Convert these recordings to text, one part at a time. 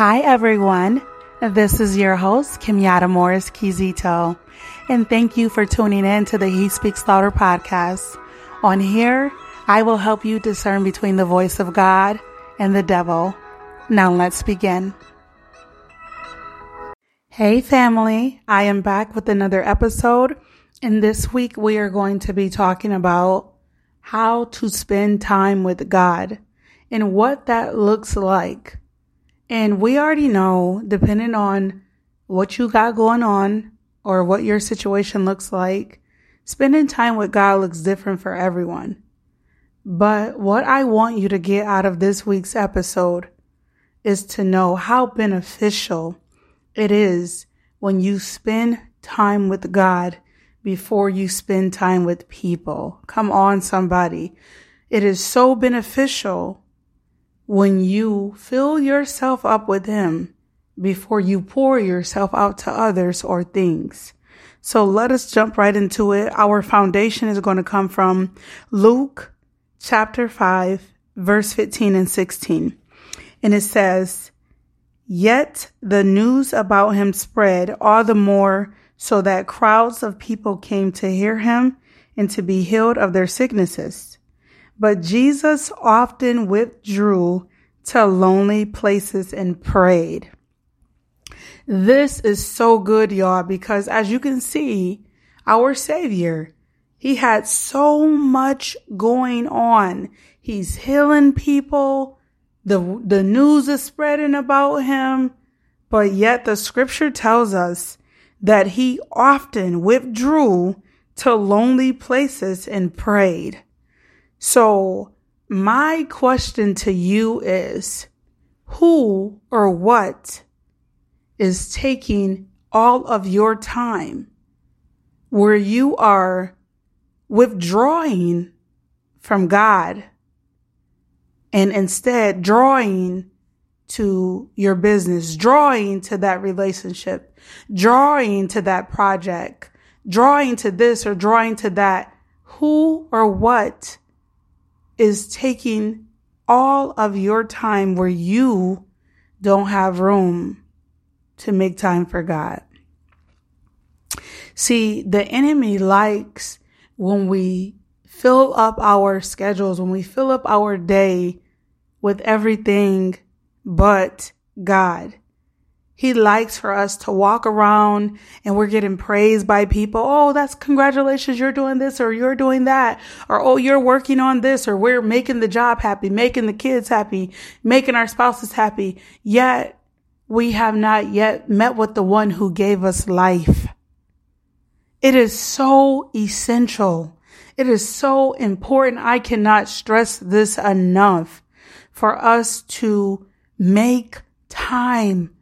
Hi, everyone. This is your host, Kimyata Morris Kizito, and thank you for tuning in to the He Speaks Louder podcast. On here, I will help you discern between the voice of God and the devil. Now let's begin. Hey, family. I am back with another episode, and this week we are going to be talking about how to spend time with God and what that looks like. And we already know, depending on what you got going on or what your situation looks like, spending time with God looks different for everyone. But what I want you to get out of this week's episode is to know how beneficial it is when you spend time with God before you spend time with people. Come on, somebody. It is so beneficial when you fill yourself up with Him before you pour yourself out to others or things. So let us jump right into it. Our foundation is going to come from Luke chapter 5, verse 15 and 16. And it says, Yet the news about him spread all the more so that crowds of people came to hear him and to be healed of their sicknesses. But Jesus often withdrew to lonely places and prayed. This is so good, y'all, because as you can see, our Savior, he had so much going on. He's healing people. The, the news is spreading about him. But yet the scripture tells us that he often withdrew to lonely places and prayed. So my question to you is who or what is taking all of your time where you are withdrawing from God and instead drawing to your business, drawing to that relationship, drawing to that project, drawing to this or drawing to that. Who or what is taking all of your time where you don't have room to make time for God. See, the enemy likes when we fill up our schedules, when we fill up our day with everything but God. He likes for us to walk around and we're getting praised by people. Oh, that's congratulations. You're doing this or you're doing that. Or, oh, you're working on this or we're making the job happy, making the kids happy, making our spouses happy. Yet we have not yet met with the one who gave us life. It is so essential. It is so important. I cannot stress this enough for us to make time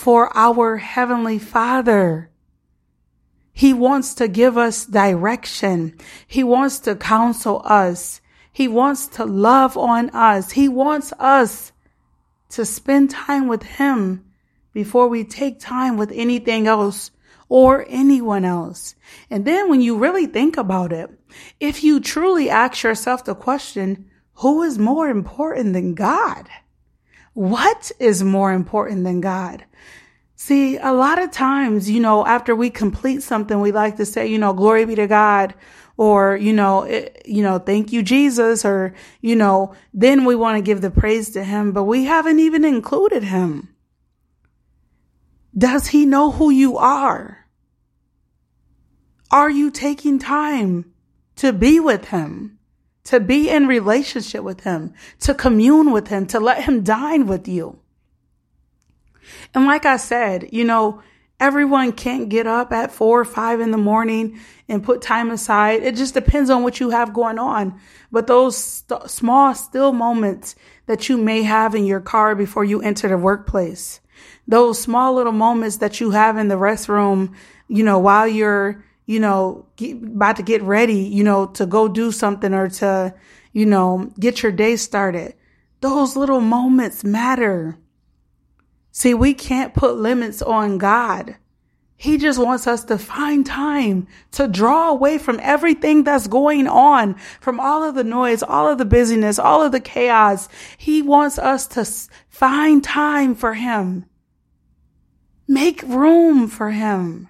for our Heavenly Father. He wants to give us direction. He wants to counsel us. He wants to love on us. He wants us to spend time with Him before we take time with anything else or anyone else. And then when you really think about it, if you truly ask yourself the question, who is more important than God? What is more important than God? See, a lot of times, you know, after we complete something, we like to say, you know, glory be to God or, you know, it, you know, thank you, Jesus, or, you know, then we want to give the praise to him, but we haven't even included him. Does he know who you are? Are you taking time to be with him? To be in relationship with him, to commune with him, to let him dine with you. And like I said, you know, everyone can't get up at four or five in the morning and put time aside. It just depends on what you have going on. But those st- small, still moments that you may have in your car before you enter the workplace, those small little moments that you have in the restroom, you know, while you're, you know, get, about to get ready, you know, to go do something or to, you know, get your day started. Those little moments matter. See, we can't put limits on God. He just wants us to find time to draw away from everything that's going on, from all of the noise, all of the busyness, all of the chaos. He wants us to find time for Him. Make room for Him.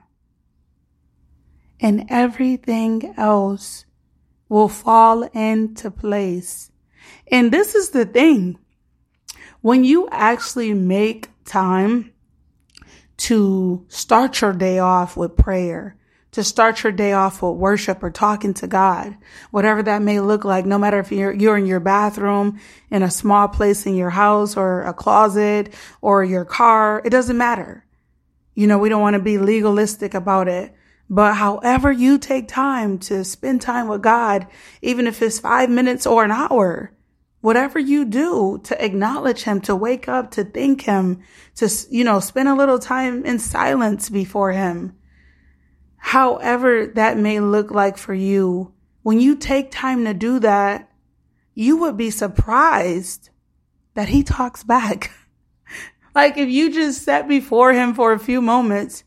And everything else will fall into place. And this is the thing. When you actually make time to start your day off with prayer, to start your day off with worship or talking to God, whatever that may look like, no matter if you're, you're in your bathroom, in a small place in your house or a closet or your car, it doesn't matter. You know, we don't want to be legalistic about it. But however you take time to spend time with God, even if it's five minutes or an hour, whatever you do to acknowledge him, to wake up, to thank him, to, you know, spend a little time in silence before him. However that may look like for you, when you take time to do that, you would be surprised that he talks back. like if you just sat before him for a few moments,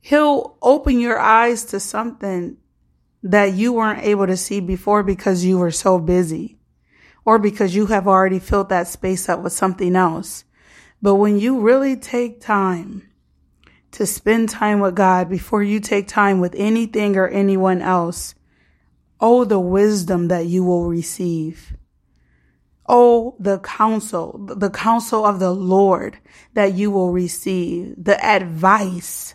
he'll open your eyes to something that you weren't able to see before because you were so busy or because you have already filled that space up with something else. But when you really take time to spend time with God before you take time with anything or anyone else, oh, the wisdom that you will receive. Oh, the counsel, the counsel of the Lord that you will receive, the advice.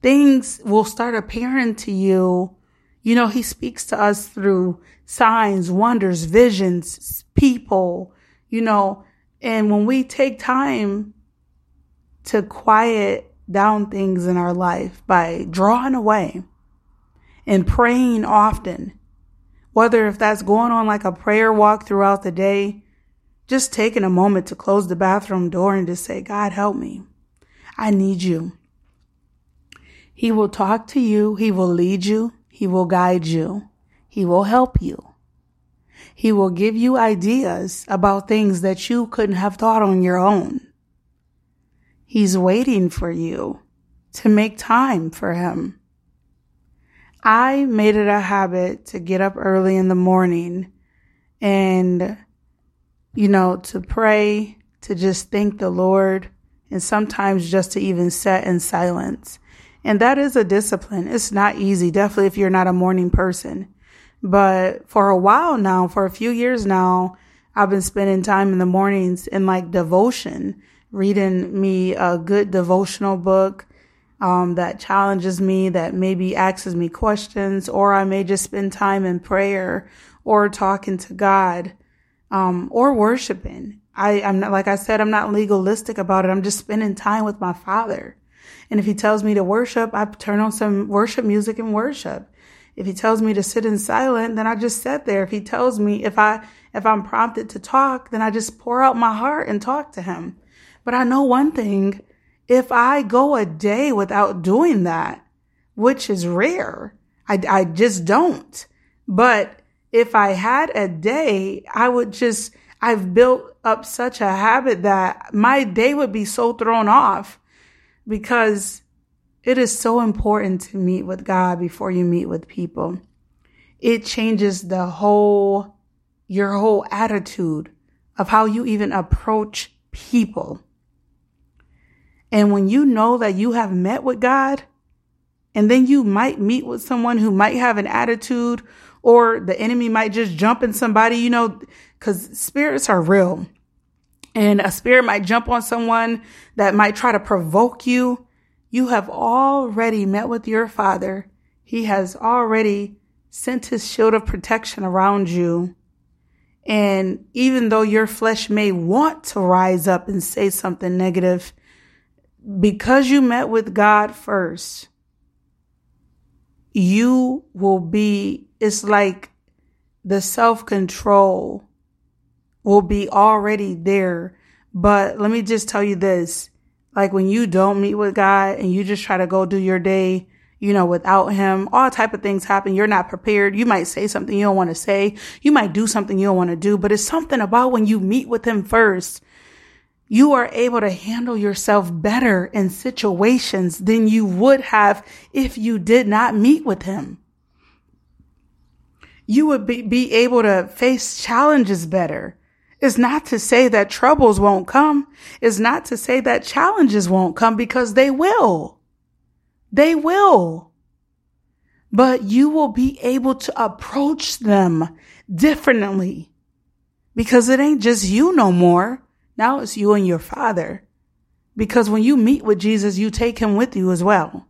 Things will start appearing to you you know, he speaks to us through signs, wonders, visions, people, you know, and when we take time to quiet down things in our life by drawing away and praying often, whether if that's going on like a prayer walk throughout the day, just taking a moment to close the bathroom door and just say, God, help me. I need you. He will talk to you. He will lead you. He will guide you. He will help you. He will give you ideas about things that you couldn't have thought on your own. He's waiting for you to make time for him. I made it a habit to get up early in the morning and, you know, to pray, to just thank the Lord, and sometimes just to even sit in silence and that is a discipline. It's not easy, definitely if you're not a morning person. But for a while now, for a few years now, I've been spending time in the mornings in like devotion, reading me a good devotional book um, that challenges me, that maybe asks me questions, or I may just spend time in prayer or talking to God um, or worshiping. I, I'm not, like I said, I'm not legalistic about it. I'm just spending time with my father. And if he tells me to worship, I turn on some worship music and worship. If he tells me to sit in silent, then I just sit there. If he tells me if I if I'm prompted to talk, then I just pour out my heart and talk to him. But I know one thing, if I go a day without doing that, which is rare, I, I just don't. But if I had a day, I would just, I've built up such a habit that my day would be so thrown off because it is so important to meet with God before you meet with people. It changes the whole, your whole attitude of how you even approach people. And when you know that you have met with God, and then you might meet with someone who might have an attitude, or the enemy might just jump in somebody, you know, because spirits are real and a spirit might jump on someone that might try to provoke you, you have already met with your father. He has already sent his shield of protection around you. And even though your flesh may want to rise up and say something negative, because you met with God first, you will be, it's like the self control will be already there. But let me just tell you this. Like when you don't meet with God and you just try to go do your day, you know, without him, all type of things happen. You're not prepared. You might say something you don't want to say. You might do something you don't want to do, but it's something about when you meet with him first you are able to handle yourself better in situations than you would have if you did not meet with him. You would be, be able to face challenges better. It's not to say that troubles won't come. It's not to say that challenges won't come because they will. They will. But you will be able to approach them differently because it ain't just you no more. Now it's you and your father. Because when you meet with Jesus, you take him with you as well.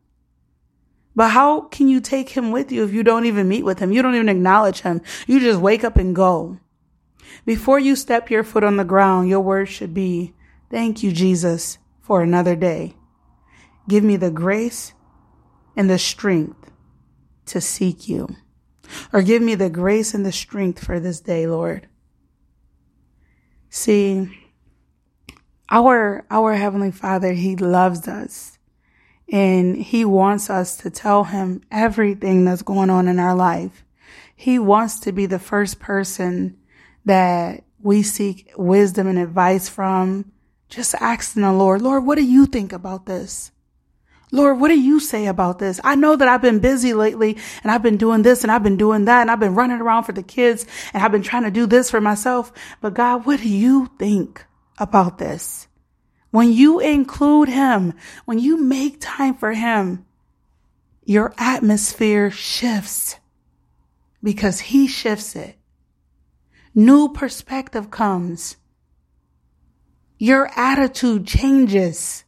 But how can you take him with you if you don't even meet with him? You don't even acknowledge him. You just wake up and go. Before you step your foot on the ground, your words should be, thank you, Jesus, for another day. Give me the grace and the strength to seek you. Or give me the grace and the strength for this day, Lord. See, our, our Heavenly Father, He loves us and He wants us to tell Him everything that's going on in our life. He wants to be the first person that we seek wisdom and advice from. Just asking the Lord, Lord, what do you think about this? Lord, what do you say about this? I know that I've been busy lately and I've been doing this and I've been doing that and I've been running around for the kids and I've been trying to do this for myself. But God, what do you think about this? When you include him, when you make time for him, your atmosphere shifts because he shifts it. New perspective comes. Your attitude changes.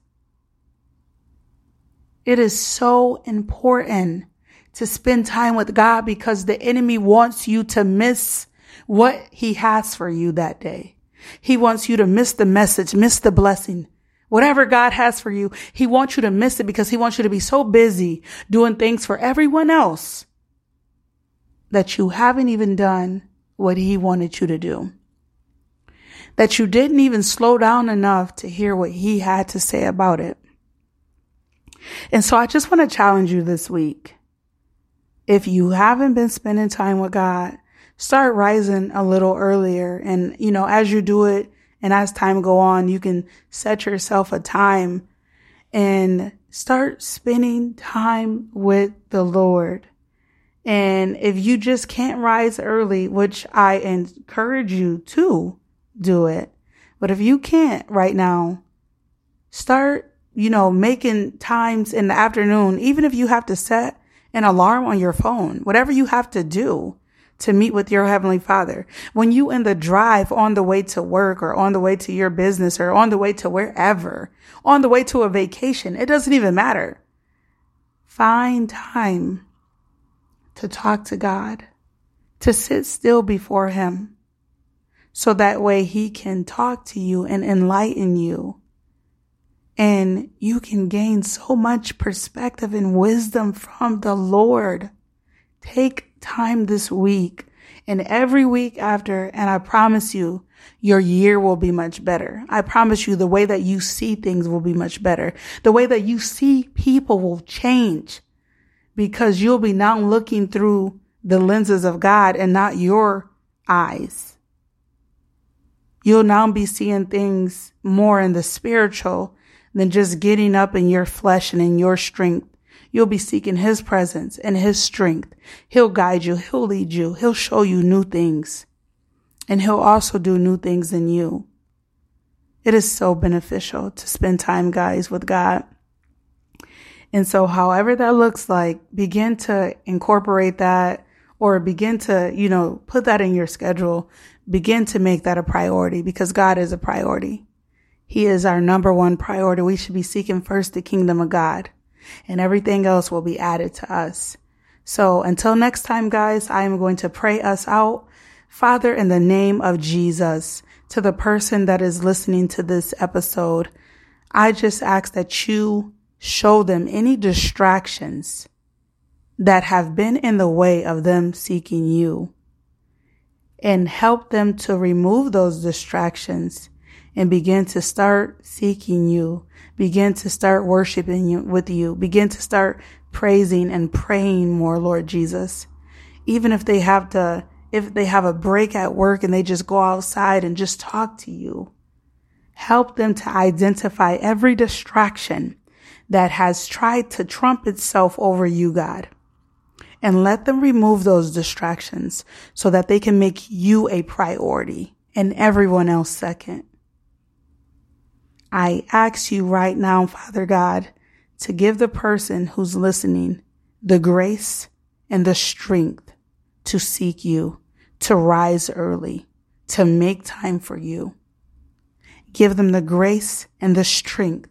It is so important to spend time with God because the enemy wants you to miss what he has for you that day. He wants you to miss the message, miss the blessing. Whatever God has for you, he wants you to miss it because he wants you to be so busy doing things for everyone else that you haven't even done what he wanted you to do. That you didn't even slow down enough to hear what he had to say about it. And so I just want to challenge you this week. If you haven't been spending time with God, start rising a little earlier. And, you know, as you do it and as time go on, you can set yourself a time and start spending time with the Lord. And if you just can't rise early, which I encourage you to do it, but if you can't right now, start you know, making times in the afternoon, even if you have to set an alarm on your phone, whatever you have to do to meet with your heavenly father. When you in the drive on the way to work or on the way to your business or on the way to wherever, on the way to a vacation, it doesn't even matter. Find time to talk to God, to sit still before him. So that way he can talk to you and enlighten you and you can gain so much perspective and wisdom from the Lord. Take time this week and every week after, and I promise you, your year will be much better. I promise you the way that you see things will be much better. The way that you see people will change because you'll be now looking through the lenses of God and not your eyes. You'll now be seeing things more in the spiritual than just getting up in your flesh and in your strength. You'll be seeking his presence and his strength. He'll guide you. He'll lead you. He'll show you new things and he'll also do new things in you. It is so beneficial to spend time, guys, with God. And so however that looks like, begin to incorporate that or begin to, you know, put that in your schedule. Begin to make that a priority because God is a priority. He is our number one priority. We should be seeking first the kingdom of God and everything else will be added to us. So until next time, guys, I am going to pray us out. Father, in the name of Jesus, to the person that is listening to this episode, I just ask that you show them any distractions that have been in the way of them seeking you and help them to remove those distractions and begin to start seeking you, begin to start worshiping you with you, begin to start praising and praying more, Lord Jesus. Even if they have to, if they have a break at work and they just go outside and just talk to you, Help them to identify every distraction that has tried to trump itself over you, God. And let them remove those distractions so that they can make you a priority and everyone else second. I ask you right now, Father God, to give the person who's listening the grace and the strength to seek you, to rise early, to make time for you. Give them the grace and the strength.